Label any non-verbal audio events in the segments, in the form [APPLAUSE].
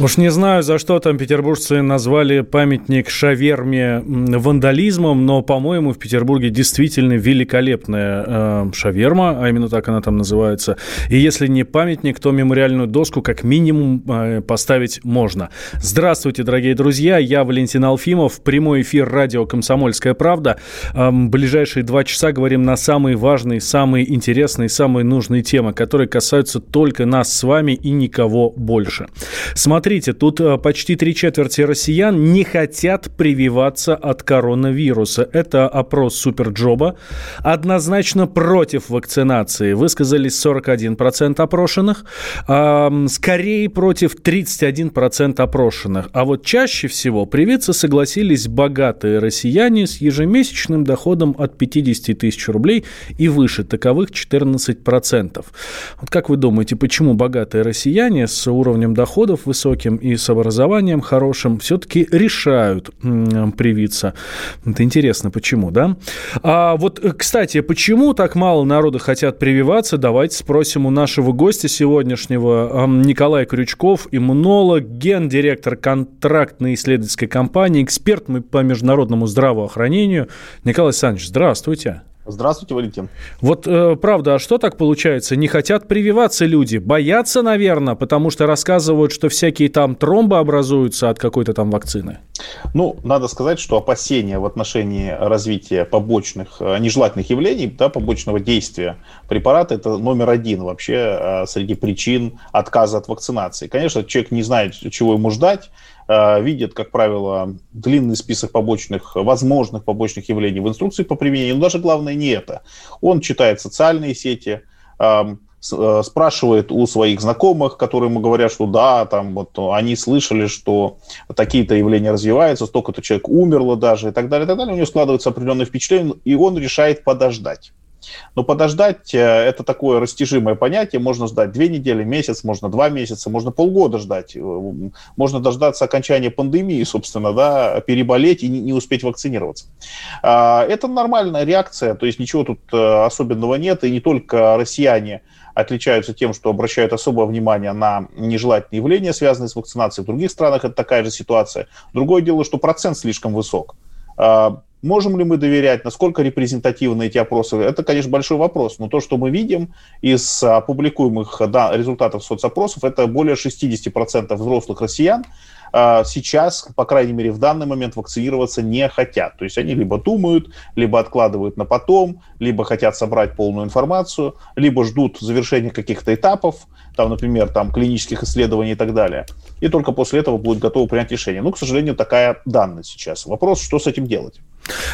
Уж не знаю, за что там петербуржцы назвали памятник шаверме вандализмом, но, по-моему, в Петербурге действительно великолепная э, шаверма, а именно так она там называется. И если не памятник, то мемориальную доску как минимум э, поставить можно. Здравствуйте, дорогие друзья, я Валентин Алфимов, прямой эфир радио «Комсомольская правда». Э, ближайшие два часа говорим на самые важные, самые интересные, самые нужные темы, которые касаются только нас с вами и никого больше. Смотрите Смотрите, тут э, почти три четверти россиян не хотят прививаться от коронавируса. Это опрос Суперджоба. Однозначно против вакцинации высказались 41% опрошенных. Скорее против 31% опрошенных. А вот чаще всего привиться согласились богатые россияне с ежемесячным доходом от 50 тысяч рублей и выше. Таковых 14%. Вот как вы думаете, почему богатые россияне с уровнем доходов высоких высоким и с образованием хорошим все-таки решают привиться. Это интересно, почему, да? А вот, э, кстати, почему так мало народа хотят прививаться? Давайте спросим у нашего гостя сегодняшнего Николай Крючков, иммунолог, гендиректор контрактной исследовательской компании, эксперт по международному здравоохранению. Николай Александрович, здравствуйте. Здравствуйте, Валентин. Вот э, правда, а что так получается? Не хотят прививаться люди? Боятся, наверное, потому что рассказывают, что всякие там тромбы образуются от какой-то там вакцины. Ну, надо сказать, что опасения в отношении развития побочных, э, нежелательных явлений, да, побочного действия препарата, это номер один вообще э, среди причин отказа от вакцинации. Конечно, человек не знает, чего ему ждать, Э, видят, как правило, длинный список побочных, возможных побочных явлений в инструкции по применению, но даже главное не это. Он читает социальные сети, э, спрашивает у своих знакомых, которые ему говорят, что да, там вот они слышали, что такие-то явления развиваются, столько-то человек умерло даже и так далее, и так далее. У него складывается определенное впечатление, и он решает подождать. Но подождать э, – это такое растяжимое понятие. Можно ждать две недели, месяц, можно два месяца, можно полгода ждать. Э, можно дождаться окончания пандемии, собственно, да, переболеть и не успеть вакцинироваться. А, это нормальная реакция, то есть ничего тут э, особенного нет. И не только россияне отличаются тем, что обращают особое внимание на нежелательные явления, связанные с вакцинацией. В других странах это такая же ситуация. Другое дело, что процент слишком высок а, Можем ли мы доверять, насколько репрезентативны эти опросы, это, конечно, большой вопрос. Но то, что мы видим из публикуемых да, результатов соцопросов, это более 60% взрослых россиян а, сейчас, по крайней мере, в данный момент вакцинироваться не хотят. То есть они либо думают, либо откладывают на потом, либо хотят собрать полную информацию, либо ждут завершения каких-то этапов, там, например, там, клинических исследований и так далее. И только после этого будут готовы принять решение. Ну, к сожалению, такая данность сейчас. Вопрос, что с этим делать?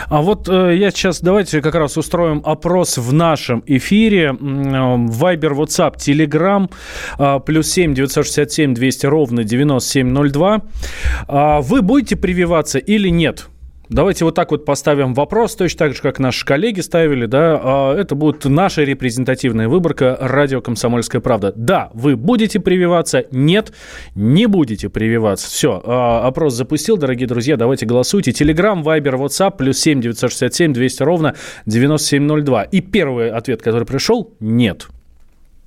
А вот э, я сейчас давайте как раз устроим опрос в нашем эфире. Вайбер, WhatsApp, Telegram, э, плюс 7 967 200 ровно 9702. Э, вы будете прививаться или нет? Давайте вот так вот поставим вопрос, точно так же, как наши коллеги ставили, да, а, это будет наша репрезентативная выборка радио «Комсомольская правда». Да, вы будете прививаться, нет, не будете прививаться. Все, а, опрос запустил, дорогие друзья, давайте голосуйте. Телеграм, Вайбер, WhatsApp, плюс 7 967 200 ровно 9702. И первый ответ, который пришел, нет.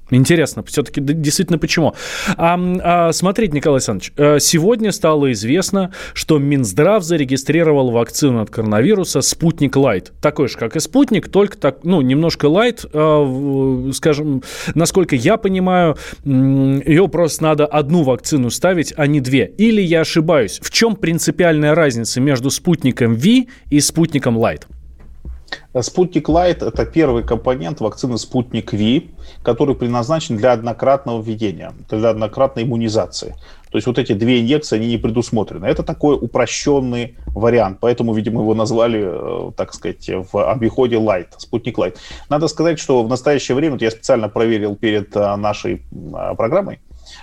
Интересно, все-таки действительно почему? А, а, смотрите, Николай Александрович, э, сегодня стало известно, что Минздрав зарегистрировал вакцину от коронавируса «Спутник Лайт». Такой же, как и «Спутник», только так, ну, немножко лайт, э, скажем, насколько я понимаю, ее просто надо одну вакцину ставить, а не две. Или я ошибаюсь? В чем принципиальная разница между «Спутником V» и «Спутником Лайт»? Спутник Лайт – это первый компонент вакцины Спутник Ви, который предназначен для однократного введения, для однократной иммунизации. То есть вот эти две инъекции, они не предусмотрены. Это такой упрощенный вариант, поэтому, видимо, его назвали, э, так сказать, в обиходе Light, спутник Light. Надо сказать, что в настоящее время, вот я специально проверил перед э, нашей э, программой,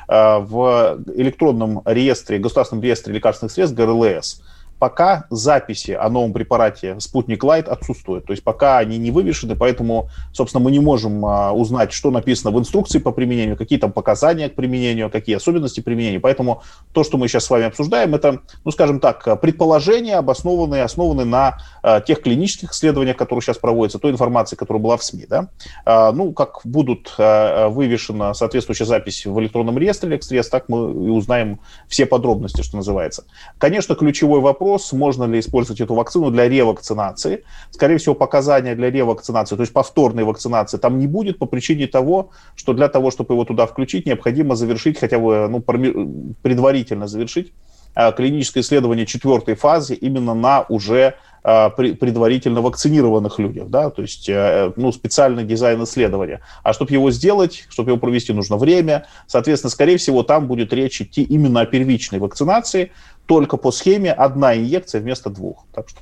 в электронном реестре, государственном реестре лекарственных средств ГРЛС пока записи о новом препарате «Спутник Лайт» отсутствуют. То есть пока они не вывешены, поэтому, собственно, мы не можем а, узнать, что написано в инструкции по применению, какие там показания к применению, какие особенности применения. Поэтому то, что мы сейчас с вами обсуждаем, это, ну, скажем так, предположения, обоснованные, основаны на а, тех клинических исследованиях, которые сейчас проводятся, той информации, которая была в СМИ. Да? А, ну, как будут а, вывешена соответствующая запись в электронном реестре Лекс-Рест, так мы и узнаем все подробности, что называется. Конечно, ключевой вопрос вопрос, можно ли использовать эту вакцину для ревакцинации. Скорее всего, показания для ревакцинации, то есть повторной вакцинации, там не будет по причине того, что для того, чтобы его туда включить, необходимо завершить, хотя бы ну, предварительно завершить э, клиническое исследование четвертой фазы именно на уже предварительно вакцинированных людях, да, то есть, э, ну, специальный дизайн исследования. А чтобы его сделать, чтобы его провести, нужно время. Соответственно, скорее всего, там будет речь идти именно о первичной вакцинации, только по схеме одна инъекция вместо двух. Так что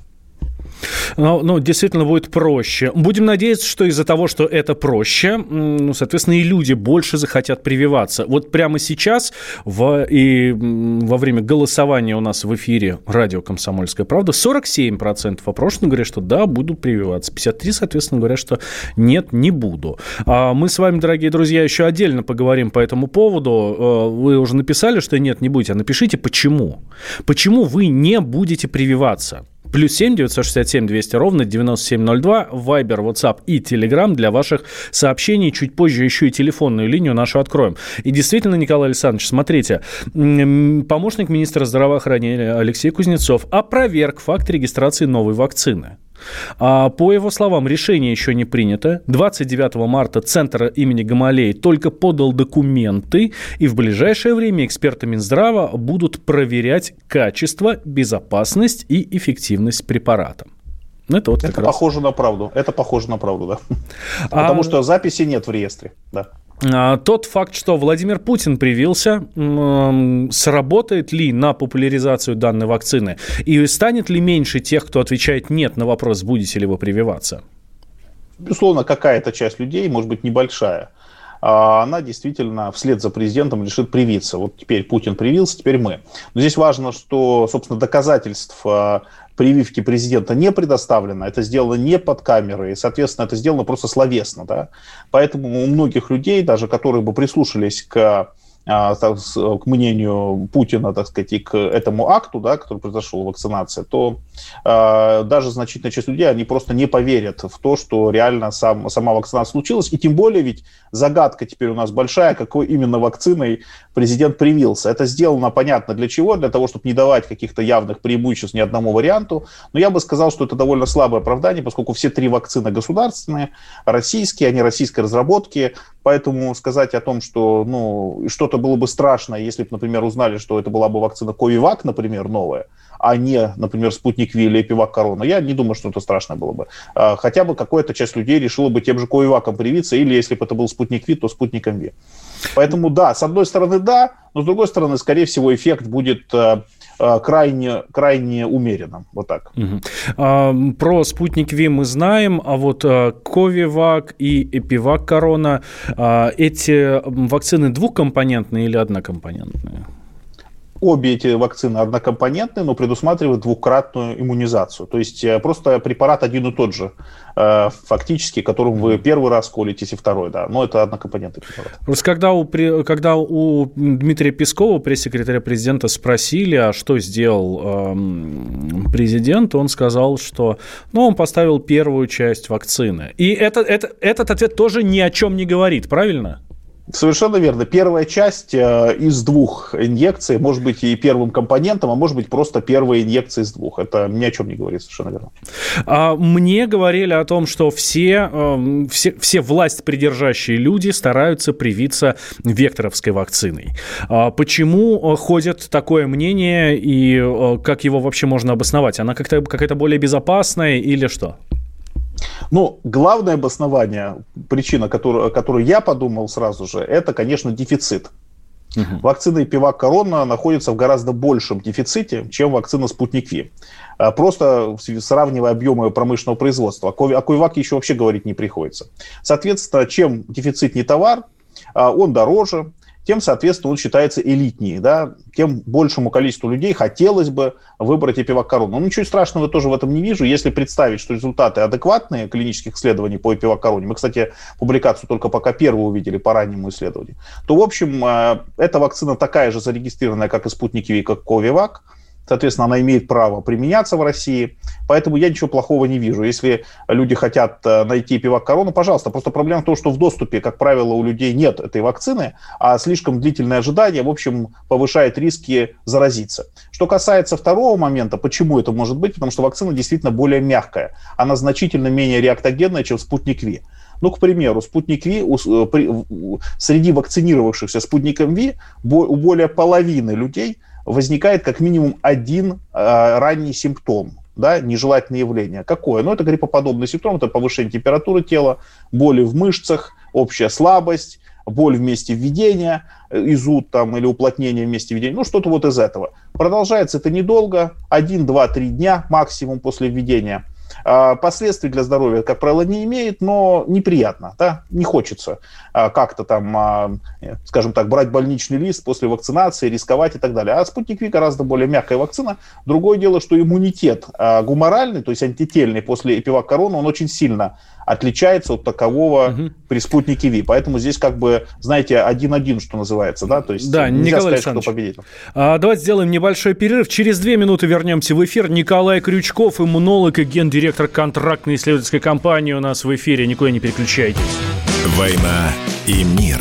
ну, ну, действительно будет проще. Будем надеяться, что из-за того, что это проще, ну, соответственно, и люди больше захотят прививаться. Вот прямо сейчас в, и во время голосования у нас в эфире радио «Комсомольская правда» 47% опрошенных говорят, что да, буду прививаться. 53, соответственно, говорят, что нет, не буду. А мы с вами, дорогие друзья, еще отдельно поговорим по этому поводу. А, вы уже написали, что нет, не будете. А напишите, почему. Почему вы не будете прививаться? Плюс 7 967 200 ровно 9702. Вайбер, WhatsApp и Telegram для ваших сообщений. Чуть позже еще и телефонную линию нашу откроем. И действительно, Николай Александрович, смотрите. Помощник министра здравоохранения Алексей Кузнецов опроверг факт регистрации новой вакцины. А, по его словам, решение еще не принято. 29 марта Центр имени Гамалеи только подал документы, и в ближайшее время эксперты Минздрава будут проверять качество, безопасность и эффективность препарата. Это вот это раз. похоже на правду. Это похоже на правду, да. А... Потому что записи нет в реестре, да. А, тот факт, что Владимир Путин привился, сработает ли на популяризацию данной вакцины? И станет ли меньше тех, кто отвечает «нет» на вопрос, будете ли вы прививаться? Безусловно, какая-то часть людей, может быть, небольшая, а она действительно вслед за президентом решит привиться. Вот теперь Путин привился, теперь мы. Но здесь важно, что, собственно, доказательств а, прививки президента не предоставлено, это сделано не под камерой, и, соответственно, это сделано просто словесно. Да? Поэтому у многих людей, даже которые бы прислушались к к мнению Путина, так сказать, и к этому акту, да, который произошел, вакцинация, то э, даже значительная часть людей, они просто не поверят в то, что реально сам, сама вакцинация случилась. И тем более ведь загадка теперь у нас большая, какой именно вакциной президент привился. Это сделано понятно для чего, для того, чтобы не давать каких-то явных преимуществ ни одному варианту. Но я бы сказал, что это довольно слабое оправдание, поскольку все три вакцины государственные, российские, они российской разработки, поэтому сказать о том, что ну, что-то было бы страшно, если бы, например, узнали, что это была бы вакцина Ковивак, например, новая, а не, например, спутник Ви или Эпивак Корона, я не думаю, что это страшно было бы. А, хотя бы какая-то часть людей решила бы тем же Ковиваком привиться, или если бы это был спутник Ви, то спутником Ви. Поэтому да, с одной стороны да, но с другой стороны, скорее всего, эффект будет э, крайне, крайне умеренным. Вот так. Угу. Про спутник Ви мы знаем, а вот а, Ковивак и Эпивак Корона, а, эти вакцины двухкомпонентные или однокомпонентные? Обе эти вакцины однокомпонентные, но предусматривают двукратную иммунизацию. То есть э, просто препарат один и тот же, э, фактически, которым вы первый раз колитесь и второй, да. Но это однокомпонентный препарат. Просто когда у, когда у Дмитрия Пескова, пресс-секретаря президента, спросили, а что сделал э, президент, он сказал, что ну, он поставил первую часть вакцины. И это, это, этот ответ тоже ни о чем не говорит, правильно? Совершенно верно. Первая часть э, из двух инъекций может быть и первым компонентом, а может быть просто первая инъекция из двух. Это ни о чем не говорит, совершенно верно. А, мне говорили о том, что все, э, все, все власть придержащие люди стараются привиться векторовской вакциной. А почему ходит такое мнение и э, как его вообще можно обосновать? Она как-то какая-то более безопасная или что? Ну, главное обоснование, причина, которую, которую я подумал сразу же, это, конечно, дефицит. Угу. Вакцина Пивак Корона находится в гораздо большем дефиците, чем вакцина Спутник Ви. А, просто сравнивая объемы промышленного производства. О Ковиваке еще вообще говорить не приходится. Соответственно, чем дефицитнее товар, а, он дороже, тем, соответственно, он считается элитнее, да, тем большему количеству людей хотелось бы выбрать эпивак-корону. Но ничего страшного тоже в этом не вижу, если представить, что результаты адекватные клинических исследований по эпивак-короне, мы, кстати, публикацию только пока первую увидели по раннему исследованию, то, в общем, э, эта вакцина такая же зарегистрированная, как и спутник Ви, как Ковивак, Соответственно, она имеет право применяться в России. Поэтому я ничего плохого не вижу. Если люди хотят э, найти пивак корону, пожалуйста. Просто проблема в том, что в доступе, как правило, у людей нет этой вакцины, а слишком длительное ожидание, в общем, повышает риски заразиться. Что касается второго момента, почему это может быть? Потому что вакцина действительно более мягкая. Она значительно менее реактогенная, чем спутник Ви. Ну, к примеру, спутник Ви, э, среди вакцинировавшихся спутником Ви у более половины людей – возникает как минимум один э, ранний симптом, да, нежелательное явление. Какое? Ну, это гриппоподобный симптом, это повышение температуры тела, боли в мышцах, общая слабость, боль в месте введения, э, изуд там или уплотнение в месте введения, ну что-то вот из этого. Продолжается это недолго, 1, 2, 3 дня максимум после введения. А, последствий для здоровья, как правило, не имеет, но неприятно, да, не хочется а, как-то там, а, скажем так, брать больничный лист после вакцинации, рисковать и так далее. А спутник Ви гораздо более мягкая вакцина. Другое дело, что иммунитет гуморальный, то есть антительный после эпивак короны, он очень сильно отличается от такового угу. при спутнике Ви. Поэтому здесь как бы, знаете, один-один, что называется, да, то есть да, нельзя Николай сказать, кто победитель. А, давайте сделаем небольшой перерыв. Через две минуты вернемся в эфир. Николай Крючков, иммунолог и гендиректор контрактной исследовательской компании у нас в эфире. Никуда не переключайтесь. «Война и мир»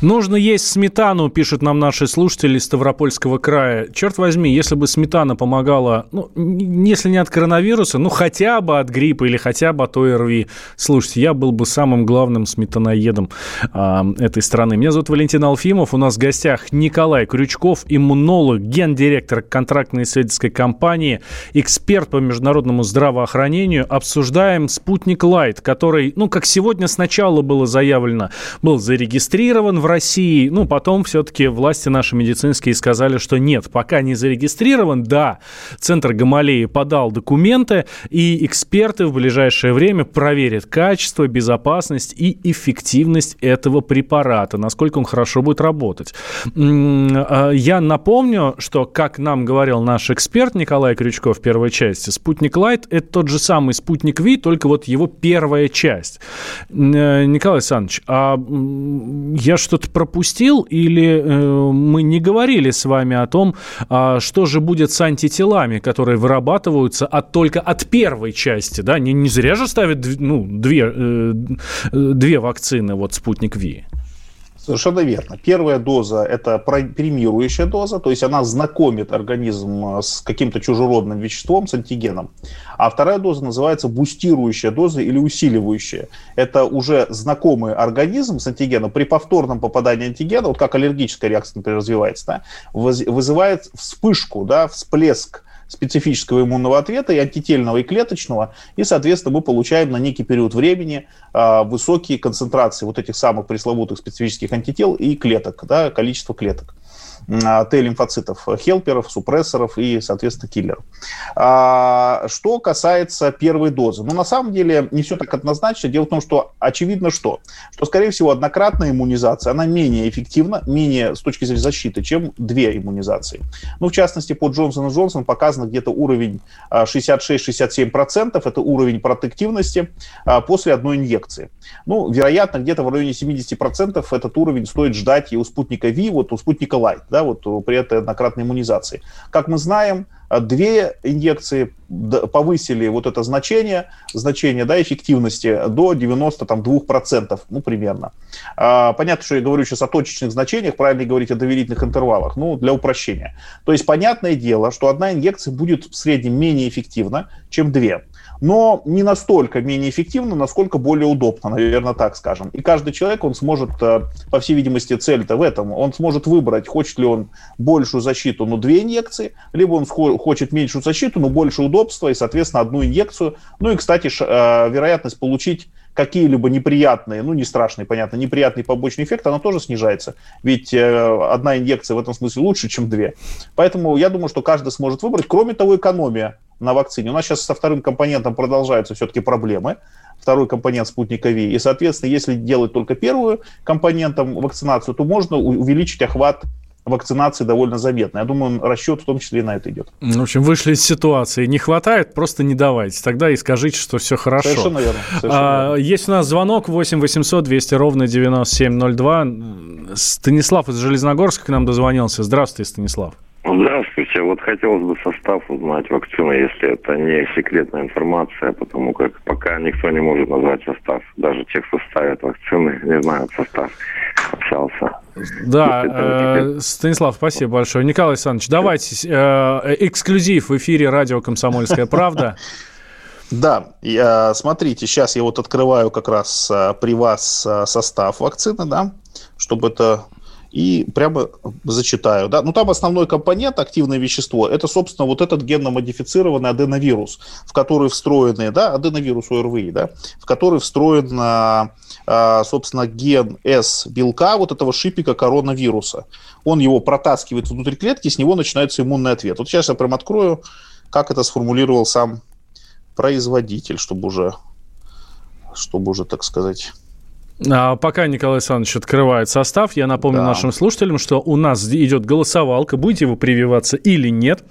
Нужно есть сметану, пишут нам наши слушатели из Ставропольского края. Черт возьми, если бы сметана помогала, ну, если не от коронавируса, ну, хотя бы от гриппа или хотя бы от ОРВИ. Слушайте, я был бы самым главным сметаноедом э, этой страны. Меня зовут Валентин Алфимов. У нас в гостях Николай Крючков, иммунолог, гендиректор контрактной исследовательской компании, эксперт по международному здравоохранению. Обсуждаем «Спутник Лайт», который, ну, как сегодня сначала было заявлено, был зарегистрирован в России. Ну, потом все-таки власти наши медицинские сказали, что нет, пока не зарегистрирован. Да, Центр Гамалеи подал документы, и эксперты в ближайшее время проверят качество, безопасность и эффективность этого препарата, насколько он хорошо будет работать. А, я напомню, что, как нам говорил наш эксперт Николай Крючков в первой части, спутник Лайт – это тот же самый спутник Ви, только вот его первая часть. Э, Николай Александрович, а я что что-то пропустил или э, мы не говорили с вами о том, э, что же будет с антителами, которые вырабатываются от, только от первой части, да? Не, не зря же ставят ну, две, э, две вакцины, вот спутник Ви. Совершенно верно. Первая доза – это премирующая доза, то есть она знакомит организм э, с каким-то чужеродным веществом, с антигеном. А вторая доза называется бустирующая доза или усиливающая. Это уже знакомый организм с антигеном при повторном попадании антигена, вот как аллергическая реакция, например, развивается, да, вызывает вспышку, да, всплеск специфического иммунного ответа и антительного, и клеточного, и, соответственно, мы получаем на некий период времени э, высокие концентрации вот этих самых пресловутых специфических антител и клеток, да, количество клеток. Т-лимфоцитов, хелперов, супрессоров и, соответственно, киллеров. А, что касается первой дозы. Ну, на самом деле, не все так однозначно. Дело в том, что очевидно что? Что, скорее всего, однократная иммунизация, она менее эффективна, менее с точки зрения защиты, чем две иммунизации. Ну, в частности, по Джонсон Джонсон показано где-то уровень 66-67%, это уровень протективности а, после одной инъекции. Ну, вероятно, где-то в районе 70% этот уровень стоит ждать и у спутника Ви, вот у спутника Light, да, вот при этой однократной иммунизации. Как мы знаем, две инъекции повысили вот это значение, значение да, эффективности до 92%, ну, примерно. А, понятно, что я говорю сейчас о точечных значениях, правильно говорить о доверительных интервалах, ну, для упрощения. То есть, понятное дело, что одна инъекция будет в среднем менее эффективна, чем две но не настолько менее эффективно, насколько более удобно, наверное, так скажем. И каждый человек, он сможет, э, по всей видимости, цель-то в этом, он сможет выбрать, хочет ли он большую защиту, но две инъекции, либо он хочет меньшую защиту, но больше удобства и, соответственно, одну инъекцию. Ну и, кстати, э, вероятность получить какие-либо неприятные, ну не страшные, понятно, неприятный побочный эффект, она тоже снижается. Ведь э, одна инъекция в этом смысле лучше, чем две. Поэтому я думаю, что каждый сможет выбрать. Кроме того, экономия на вакцине. У нас сейчас со вторым компонентом продолжаются все-таки проблемы. Второй компонент спутника Ви. И, соответственно, если делать только первую компонентом вакцинацию, то можно увеличить охват вакцинации довольно заметно. Я думаю, расчет в том числе и на это идет. В общем, вышли из ситуации. Не хватает, просто не давайте. Тогда и скажите, что все хорошо. Совершенно верно. Совершенно а, верно. Есть у нас звонок 8 800 200 ровно 9702. Станислав из Железногорска к нам дозвонился. Здравствуйте, Станислав. Здравствуйте. Вот хотелось бы состав узнать вакцины, если это не секретная информация, потому как пока никто не может назвать состав. Даже те, кто ставят вакцины, не знают состав. Общался. Да, [LAUGHS] э, Станислав, спасибо большое. Николай Александрович, давайте э, эксклюзив в эфире радио «Комсомольская правда». [LAUGHS] Да, я, смотрите, сейчас я вот открываю как раз а, при вас состав вакцины, да, чтобы это и прямо зачитаю. Да? Ну, там основной компонент, активное вещество, это, собственно, вот этот генно-модифицированный аденовирус, в который встроены, да, аденовирус ОРВИ, да, в который встроен, а, а, собственно, ген S белка вот этого шипика коронавируса. Он его протаскивает внутрь клетки, с него начинается иммунный ответ. Вот сейчас я прям открою, как это сформулировал сам производитель, чтобы уже, чтобы уже, так сказать пока Николай Александрович открывает состав, я напомню да. нашим слушателям, что у нас идет голосовалка, будете вы прививаться или нет.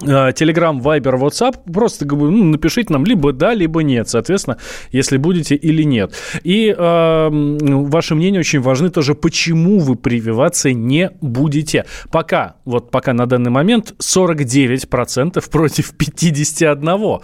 Телеграм, Вайбер, WhatsApp, просто ну, напишите нам либо да, либо нет, соответственно, если будете или нет. И э, ваше мнение очень важны тоже, почему вы прививаться не будете. Пока, вот пока на данный момент 49% против 51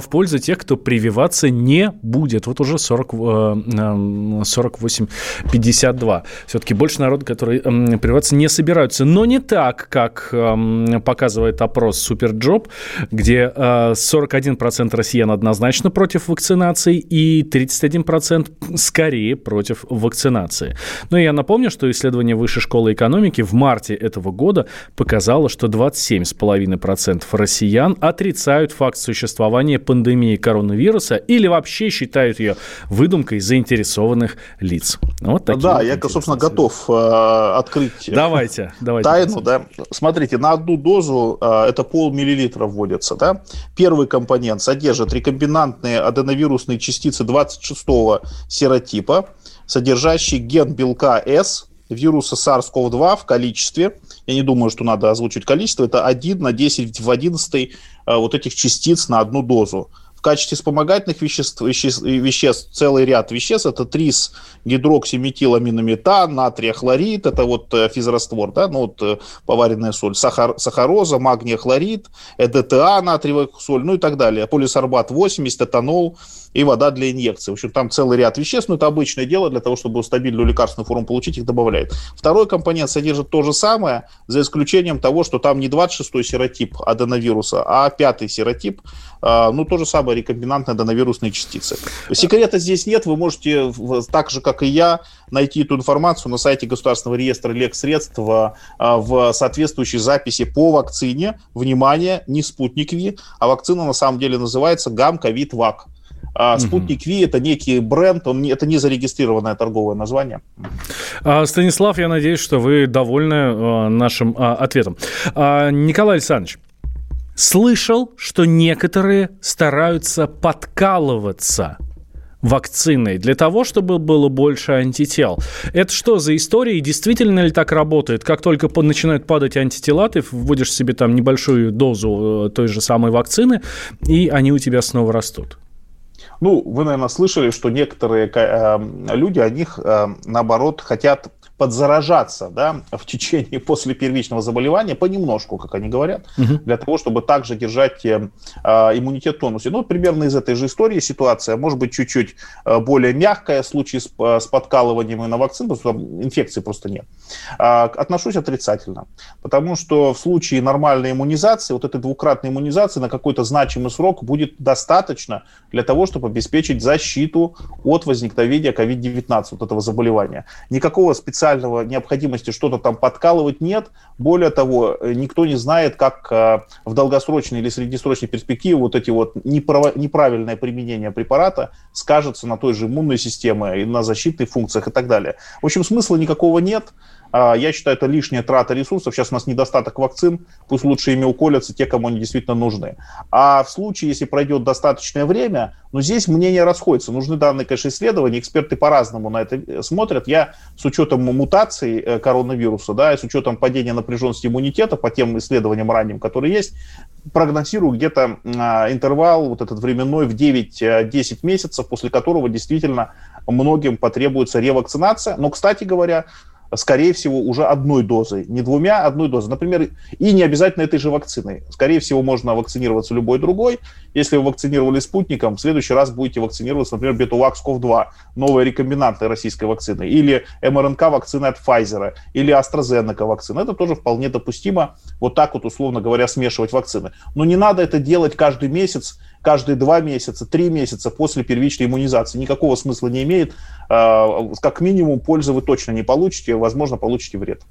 в пользу тех, кто прививаться не будет. Вот уже 40, 48-52. Все-таки больше народу, которые э, прививаться не собираются. Но не так, как э, показывает опрос SuperJob, где 41% э, россиян однозначно против вакцинации и 31% скорее против вакцинации. Но я напомню, что исследование Высшей школы экономики в марте этого года показало, что 27,5% россиян отрицают факт существования пандемии коронавируса или вообще считают ее выдумкой заинтересованных лиц. Вот такие да, я, собственно, готов э, открыть давайте, давайте, тайну. Да. Смотрите, на одну дозу э, это полмиллилитра вводится. Да? Первый компонент содержит рекомбинантные аденовирусные частицы 26-го серотипа, содержащие ген белка S, вируса SARS-CoV-2 в количестве, я не думаю, что надо озвучить количество, это 1 на 10 в 11 э, вот этих частиц на одну дозу качестве вспомогательных веществ, веществ, веществ целый ряд веществ. Это трис, гидроксиметиламинометан, натрия хлорид, это вот э, физраствор, да, ну вот э, поваренная соль, сахар, сахароза, магния хлорид, ЭДТА, натриевая соль, ну и так далее. Полисорбат 80, этанол, и вода для инъекции. В общем, там целый ряд веществ, но это обычное дело для того, чтобы стабильную лекарственную форму получить, их добавляют. Второй компонент содержит то же самое, за исключением того, что там не 26-й серотип аденовируса, а 5-й серотип, ну, то же самое рекомбинантные аденовирусные частицы. Секрета здесь нет, вы можете так же, как и я, найти эту информацию на сайте Государственного реестра лексредств а, в соответствующей записи по вакцине. Внимание, не Спутник V, а вакцина на самом деле называется ГАМ-ковид-ВАК. А Спутник V это некий бренд, он, это не зарегистрированное торговое название. А, Станислав, я надеюсь, что вы довольны а, нашим а, ответом. А, Николай Александрович, слышал, что некоторые стараются подкалываться вакциной для того, чтобы было больше антител. Это что за история и действительно ли так работает? Как только начинают падать антитела, ты вводишь себе там небольшую дозу э, той же самой вакцины, и они у тебя снова растут. Ну, вы, наверное, слышали, что некоторые э, люди, о них, э, наоборот, хотят подзаражаться да, в течение [LAUGHS] после первичного заболевания понемножку, как они говорят, угу. для того, чтобы также держать э, э, иммунитет в тонусе. Ну, примерно из этой же истории ситуация, может быть, чуть-чуть э, более мягкая в случае с, э, с подкалыванием и на вакцин, потому что там инфекции просто нет. Э, отношусь отрицательно, потому что в случае нормальной иммунизации, вот этой двукратной иммунизации на какой-то значимый срок будет достаточно для того, чтобы обеспечить защиту от возникновения COVID-19, вот этого заболевания. Никакого специального специального необходимости что-то там подкалывать нет. Более того, э, никто не знает, как э, в долгосрочной или среднесрочной перспективе вот эти вот неправильное применение препарата скажется на той же иммунной системе и на защитных функциях и так далее. В общем, смысла никакого нет. А, я считаю, это лишняя трата ресурсов. Сейчас у нас недостаток вакцин, пусть лучше ими уколятся те, кому они действительно нужны. А в случае, если пройдет достаточное время, ну, здесь мнения расходятся. Нужны данные, конечно, исследования. Эксперты по-разному на это э, смотрят. Я с учетом мутаций э, коронавируса, да, и с учетом падения напряженности иммунитета по тем исследованиям ранним, которые есть, прогнозирую где-то а, интервал вот этот временной в 9-10 месяцев, после которого действительно многим потребуется ревакцинация. Но, кстати говоря, скорее всего, уже одной дозой, не двумя, а одной дозой. Например, и не обязательно этой же вакциной. Скорее всего, можно вакцинироваться любой другой. Если вы вакцинировали спутником, в следующий раз будете вакцинироваться, например, Бетувакс-КОВ-2, новая рекомбинантная российской вакцины, или МРНК-вакцина от Pfizer, или AstraZeneca-вакцина. Это тоже вполне допустимо, вот так вот, условно говоря, смешивать вакцины. Но не надо это делать каждый месяц, каждые два месяца, три месяца после первичной иммунизации. Никакого смысла не имеет. А, как минимум пользы вы точно не получите, возможно, получите вред.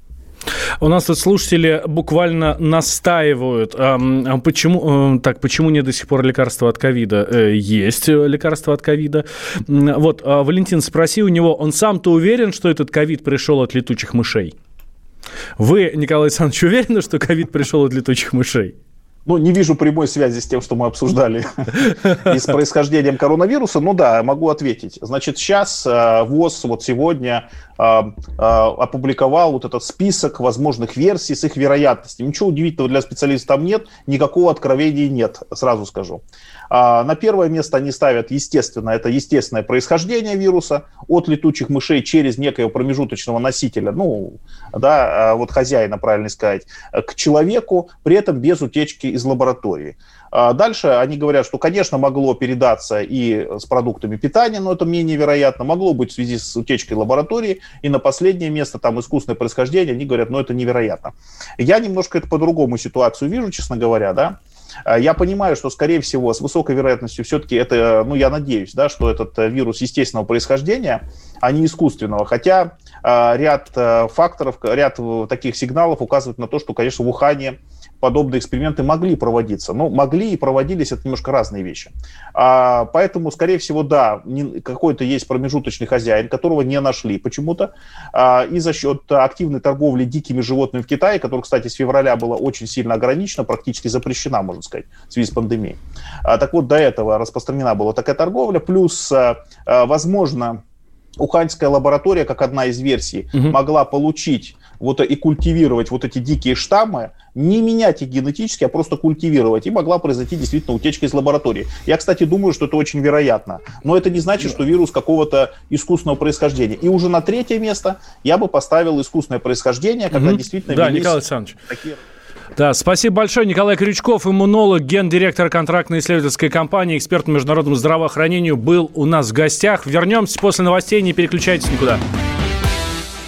У нас тут слушатели буквально настаивают. А почему, э, так, почему нет до сих пор лекарства от ковида? Э, есть лекарство от ковида. Вот, а Валентин, спроси у него, он сам-то уверен, что этот ковид пришел от летучих мышей? Вы, Николай Александрович, уверены, что ковид пришел от летучих мышей? Ну, не вижу прямой связи с тем, что мы обсуждали [LAUGHS] и с происхождением коронавируса. Ну да, могу ответить. Значит, сейчас э, ВОЗ вот сегодня э, э, опубликовал вот этот список возможных версий с их вероятностью. Ничего удивительного для специалистов там нет, никакого откровения нет, сразу скажу. А, на первое место они ставят, естественно, это естественное происхождение вируса от летучих мышей через некоего промежуточного носителя, ну, да, вот хозяина, правильно сказать, к человеку, при этом без утечки из лаборатории. А дальше они говорят, что, конечно, могло передаться и с продуктами питания, но это менее вероятно. Могло быть в связи с утечкой лаборатории. И на последнее место, там, искусственное происхождение, они говорят, ну, это невероятно. Я немножко это по-другому ситуацию вижу, честно говоря, да. А я понимаю, что, скорее всего, с высокой вероятностью все-таки это, ну, я надеюсь, да, что этот э, вирус естественного происхождения, а не искусственного. Хотя а, ряд э, факторов, ряд э, таких сигналов указывает на то, что, конечно, в Ухане подобные эксперименты могли проводиться. Но могли и проводились, это немножко разные вещи. А, поэтому, скорее всего, да, какой-то есть промежуточный хозяин, которого не нашли почему-то. А, и за счет активной торговли дикими животными в Китае, которая, кстати, с февраля была очень сильно ограничена, практически запрещена, можно сказать, в связи с пандемией. А, так вот, до этого распространена была такая торговля. Плюс, а, а, возможно, Уханьская лаборатория, как одна из версий, угу. могла получить вот и культивировать вот эти дикие штаммы, не менять их генетически, а просто культивировать, и могла произойти действительно утечка из лаборатории. Я, кстати, думаю, что это очень вероятно, но это не значит, что вирус какого-то искусственного происхождения. И уже на третье место я бы поставил искусственное происхождение, когда угу. действительно... Да, Николай Александрович. Такие... Да, спасибо большое. Николай Крючков, иммунолог, гендиректор контрактно-исследовательской компании, эксперт по международному здравоохранению, был у нас в гостях. Вернемся после новостей, не переключайтесь никуда.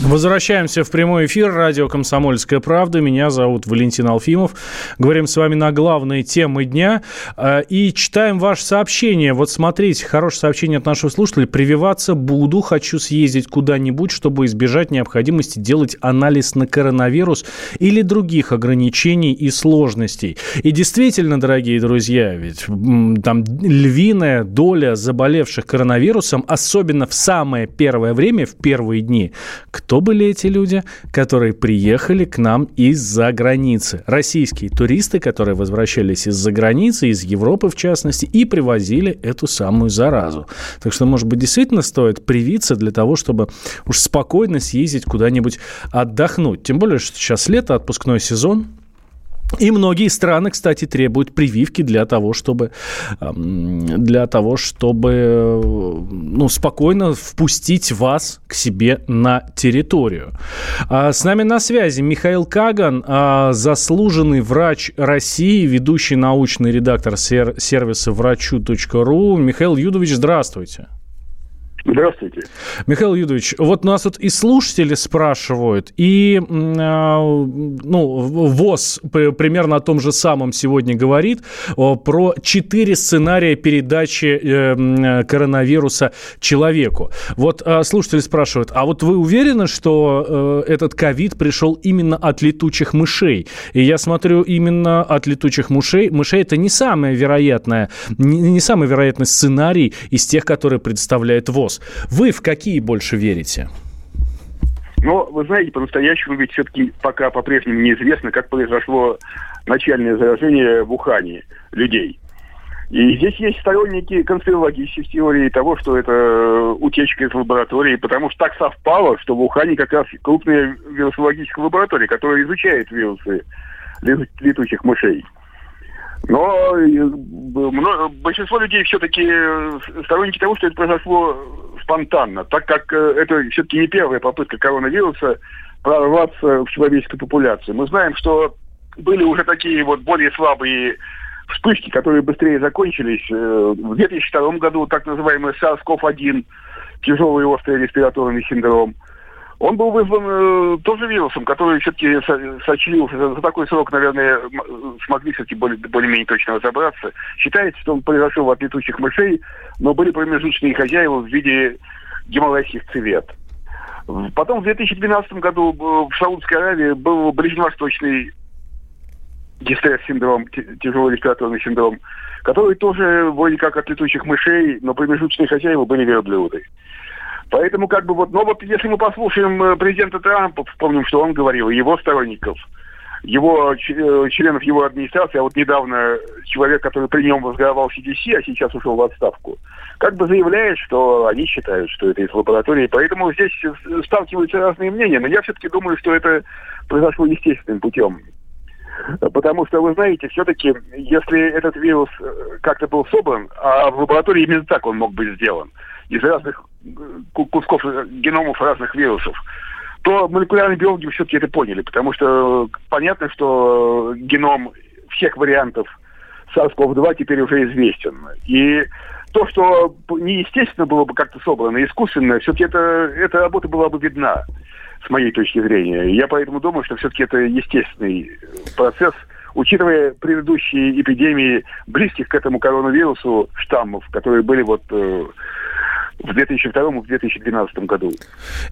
Возвращаемся в прямой эфир. Радио «Комсомольская правда». Меня зовут Валентин Алфимов. Говорим с вами на главные темы дня. Э, и читаем ваше сообщение. Вот смотрите, хорошее сообщение от нашего слушателя. «Прививаться буду. Хочу съездить куда-нибудь, чтобы избежать необходимости делать анализ на коронавирус или других ограничений и сложностей». И действительно, дорогие друзья, ведь там львиная доля заболевших коронавирусом, особенно в самое первое время, в первые дни, кто кто были эти люди, которые приехали к нам из-за границы? Российские туристы, которые возвращались из-за границы, из Европы в частности, и привозили эту самую заразу. Так что, может быть, действительно стоит привиться для того, чтобы уж спокойно съездить куда-нибудь отдохнуть. Тем более, что сейчас лето, отпускной сезон, и многие страны, кстати, требуют прививки для того, чтобы, для того, чтобы ну, спокойно впустить вас к себе на территорию. А с нами на связи Михаил Каган, а, заслуженный врач России, ведущий научный редактор сервиса врачу.ру. Михаил Юдович, здравствуйте. Здравствуйте. Михаил Юдович, вот нас вот и слушатели спрашивают, и а, ну, ВОЗ примерно о том же самом сегодня говорит, про четыре сценария передачи э, коронавируса человеку. Вот а, слушатели спрашивают, а вот вы уверены, что э, этот ковид пришел именно от летучих мышей? И я смотрю, именно от летучих мышей. Мышей это не самое вероятное, не, самый вероятный сценарий из тех, которые представляет ВОЗ. Вы в какие больше верите? Но, вы знаете, по-настоящему ведь все-таки пока по-прежнему неизвестно, как произошло начальное заражение в Ухане людей. И здесь есть сторонники конспирологических теорий того, что это утечка из лаборатории, потому что так совпало, что в Ухане как раз крупная вирусологическая лаборатория, которая изучает вирусы летучих мышей. Но э, большинство людей все-таки э, сторонники того, что это произошло спонтанно, так как э, это все-таки не первая попытка коронавируса прорваться в человеческую популяцию. Мы знаем, что были уже такие вот более слабые вспышки, которые быстрее закончились. В 2002 году так называемый SARS-CoV-1, тяжелый острый респираторный синдром – он был вызван э, тоже вирусом, который все-таки сочинился. За, за такой срок, наверное, смогли все-таки более, более-менее точно разобраться. Считается, что он произошел от летучих мышей, но были промежуточные хозяева в виде гималайских цвет. Потом в 2012 году э, в Саудовской Аравии был ближневосточный дистресс-синдром, тяжелый респираторный синдром, который тоже вроде как от летучих мышей, но промежуточные хозяева были верблюды. Поэтому как бы вот, но вот если мы послушаем э, президента Трампа, вспомним, что он говорил, его сторонников, его э, членов его администрации, а вот недавно человек, который при нем возглавлял CDC, а сейчас ушел в отставку, как бы заявляет, что они считают, что это из лаборатории. Поэтому здесь сталкиваются разные мнения. Но я все-таки думаю, что это произошло естественным путем. Потому что, вы знаете, все-таки, если этот вирус э, как-то был собран, а в лаборатории именно так он мог быть сделан, из разных кусков геномов разных вирусов, то молекулярные биологи все-таки это поняли, потому что понятно, что геном всех вариантов SARS-CoV-2 теперь уже известен. И то, что неестественно было бы как-то собрано, искусственно, все-таки это, эта работа была бы видна, с моей точки зрения. Я поэтому думаю, что все-таки это естественный процесс, учитывая предыдущие эпидемии близких к этому коронавирусу штаммов, которые были вот э, в 2002 и в 2012 году.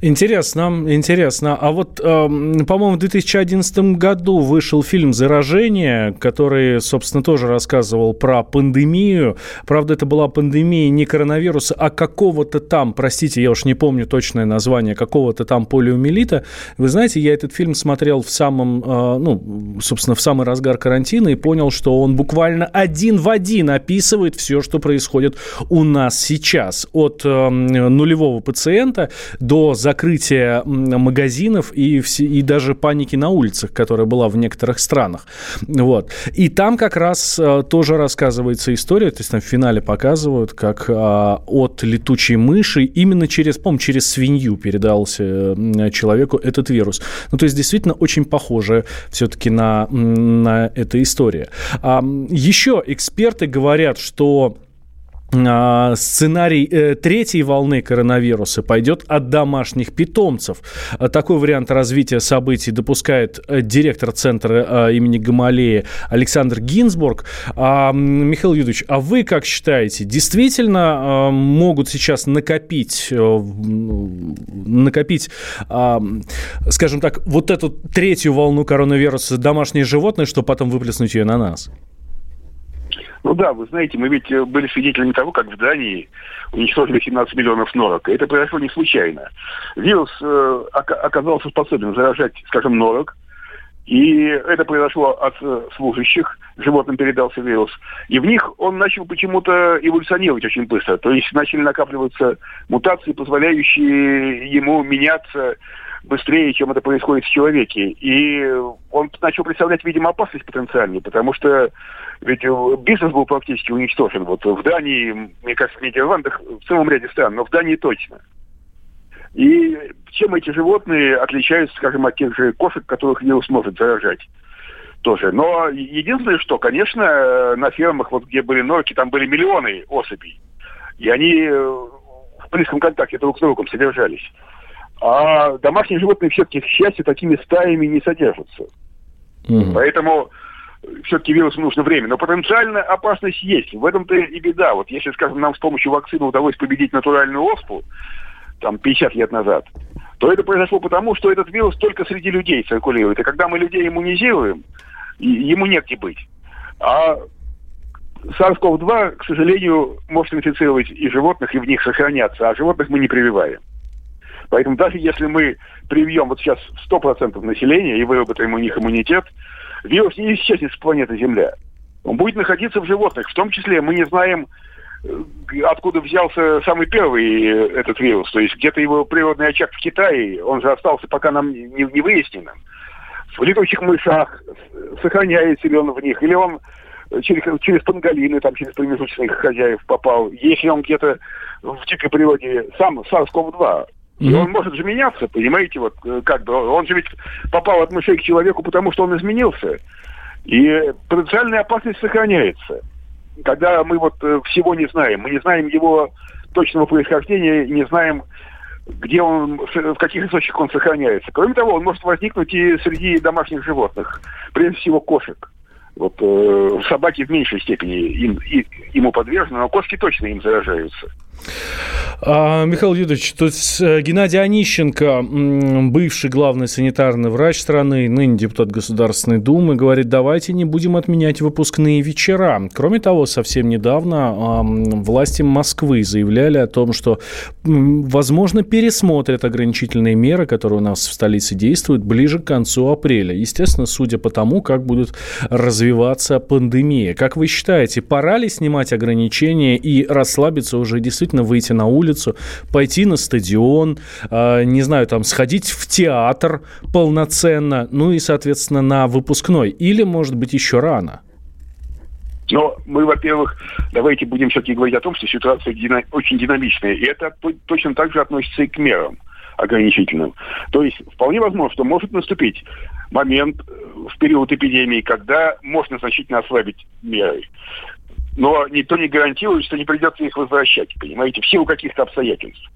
Интересно, интересно. А вот, э, по-моему, в 2011 году вышел фильм «Заражение», который, собственно, тоже рассказывал про пандемию. Правда, это была пандемия не коронавируса, а какого-то там, простите, я уж не помню точное название, какого-то там полиомиелита. Вы знаете, я этот фильм смотрел в самом, э, ну, собственно, в самый разгар карантина и понял, что он буквально один в один описывает все, что происходит у нас сейчас. От нулевого пациента до закрытия магазинов и, все, и даже паники на улицах, которая была в некоторых странах. Вот. И там как раз тоже рассказывается история, то есть там в финале показывают, как от летучей мыши именно через, по через свинью передался человеку этот вирус. Ну, то есть действительно очень похоже все-таки на, на эта история. Еще эксперты говорят, что а, сценарий э, третьей волны коронавируса пойдет от домашних питомцев. А, такой вариант развития событий допускает э, директор центра э, имени Гамалея Александр Гинзбург. А, Михаил Юрьевич, а вы как считаете, действительно могут сейчас накопить, накопить, скажем так, вот эту третью волну коронавируса домашние животные, чтобы потом выплеснуть ее на нас? Ну да, вы знаете, мы ведь э, были свидетелями того, как в Дании уничтожили 17 миллионов норок. Это произошло не случайно. Вирус э, оказался способен заражать, скажем, норок, и это произошло от э, служащих, животным передался вирус. И в них он начал почему-то эволюционировать очень быстро. То есть начали накапливаться мутации, позволяющие ему меняться быстрее, чем это происходит в человеке. И он начал представлять, видимо, опасность потенциальную, потому что ведь э, бизнес был практически уничтожен. Вот в Дании, мне кажется, в Нидерландах, в целом ряде стран, но в Дании точно. И чем эти животные отличаются, скажем, от тех же кошек, которых вирус может заражать? Тоже. Но единственное, что, конечно, на фермах, вот где были норки, там были миллионы особей. И они э, в близком контакте друг с другом содержались. А домашние животные все-таки, к счастью, такими стаями не содержатся. Mm-hmm. Поэтому все-таки вирусу нужно время. Но потенциальная опасность есть. В этом-то и беда. Вот если, скажем, нам с помощью вакцины удалось победить натуральную оспу, там, 50 лет назад, то это произошло потому, что этот вирус только среди людей циркулирует. И когда мы людей иммунизируем, ему негде быть. А SARS-CoV-2, к сожалению, может инфицировать и животных, и в них сохраняться, а животных мы не прививаем. Поэтому даже если мы привьем вот сейчас 100% населения и выработаем у них иммунитет, вирус не исчезнет с планеты Земля. Он будет находиться в животных. В том числе мы не знаем, э, откуда взялся самый первый э, этот вирус. То есть где-то его природный очаг в Китае, он же остался пока нам не, не выясненным. В летучих мышах сохраняется ли он в них, или он через, через панголины, там, через промежуточных хозяев попал. Если он где-то в дикой природе сам SARS-CoV-2, и он может же меняться, понимаете, вот э, как бы он же ведь попал от мышей к человеку, потому что он изменился. И потенциальная опасность сохраняется. Когда мы вот э, всего не знаем, мы не знаем его точного происхождения, не знаем, где он, в каких источниках он сохраняется. Кроме того, он может возникнуть и среди домашних животных, прежде всего кошек. Вот э, собаки в меньшей степени им, и, ему подвержены, но кошки точно им заражаются. А, Михаил Юрьевич, то есть э, Геннадий Онищенко, бывший главный санитарный врач страны, ныне депутат Государственной Думы, говорит, давайте не будем отменять выпускные вечера. Кроме того, совсем недавно власти Москвы заявляли о том, что, возможно, пересмотрят ограничительные меры, которые у нас в столице действуют, ближе к концу апреля. Естественно, судя по тому, как будет развиваться пандемия. Как вы считаете, пора ли снимать ограничения и расслабиться уже действительно действительно выйти на улицу, пойти на стадион, э, не знаю, там, сходить в театр полноценно, ну и, соответственно, на выпускной. Или, может быть, еще рано? Но мы, во-первых, давайте будем все-таки говорить о том, что ситуация дина- очень динамичная. И это точно так же относится и к мерам ограничительным. То есть вполне возможно, что может наступить момент э, в период эпидемии, когда можно значительно ослабить меры но никто не гарантирует, что не придется их возвращать, понимаете, в силу каких-то обстоятельств.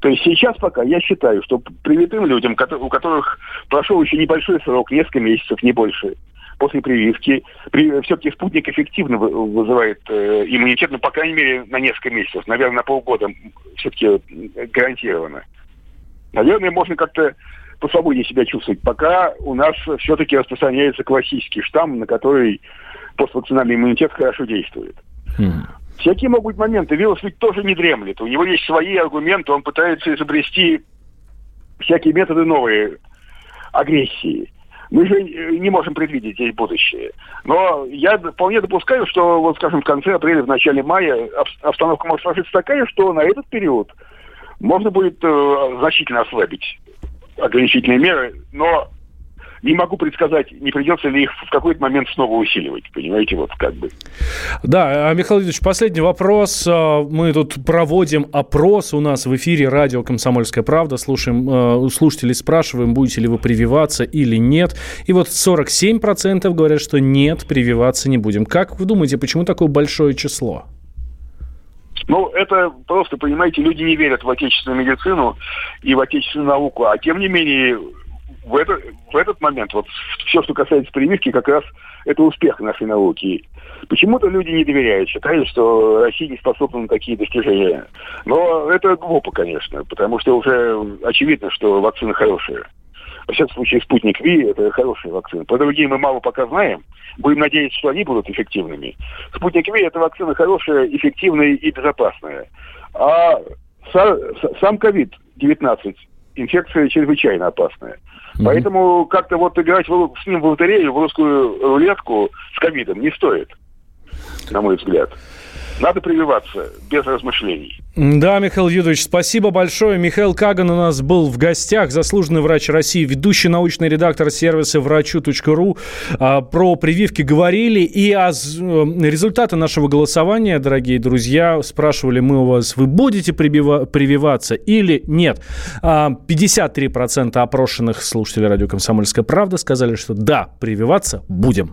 То есть сейчас пока я считаю, что привитым людям, у которых прошел еще небольшой срок, несколько месяцев, не больше, после прививки, при, все-таки спутник эффективно вызывает э, иммунитет, ну, по крайней мере, на несколько месяцев, наверное, на полгода все-таки гарантированно. Наверное, можно как-то посвободнее себя чувствовать, пока у нас все-таки распространяется классический штамм, на который поствакцинальный иммунитет хорошо действует. Mm. Всякие могут быть моменты. Вирус ведь тоже не дремлет. У него есть свои аргументы, он пытается изобрести всякие методы новые агрессии. Мы же не можем предвидеть здесь будущее. Но я вполне допускаю, что, вот, скажем, в конце апреля, в начале мая обстановка может сложиться такая, что на этот период можно будет э, значительно ослабить ограничительные меры, но не могу предсказать, не придется ли их в какой-то момент снова усиливать, понимаете, вот как бы. Да, а, Михаил Юрьевич, последний вопрос. А, мы тут проводим опрос у нас в эфире радио «Комсомольская правда». Слушаем, а, слушателей спрашиваем, будете ли вы прививаться или нет. И вот 47% говорят, что нет, прививаться не будем. Как вы думаете, почему такое большое число? Ну, это просто, понимаете, люди не верят в отечественную медицину и в отечественную науку, а тем не менее в, это, в этот момент, вот все, что касается прививки, как раз это успех нашей науки. Почему-то люди не доверяют, считают, что Россия не способна на такие достижения. Но это глупо, конечно, потому что уже очевидно, что вакцина хорошая. Во всяком случае, спутник Ви – это хорошая вакцина. По другим мы мало пока знаем. Будем надеяться, что они будут эффективными. Спутник Ви – это вакцина хорошая, эффективная и безопасная. А сам ковид-19 инфекция чрезвычайно опасная. Mm-hmm. Поэтому как-то вот играть в, с ним в лотерею, в русскую рулетку с ковидом не стоит, на мой взгляд. Надо прививаться без размышлений. Да, Михаил Юдович, спасибо большое. Михаил Каган у нас был в гостях, заслуженный врач России, ведущий научный редактор сервиса врачу.ру. А, про прививки говорили. И о результаты нашего голосования, дорогие друзья, спрашивали мы у вас, вы будете прививаться или нет? 53% а, опрошенных слушателей радио «Комсомольская правда» сказали, что да, прививаться будем.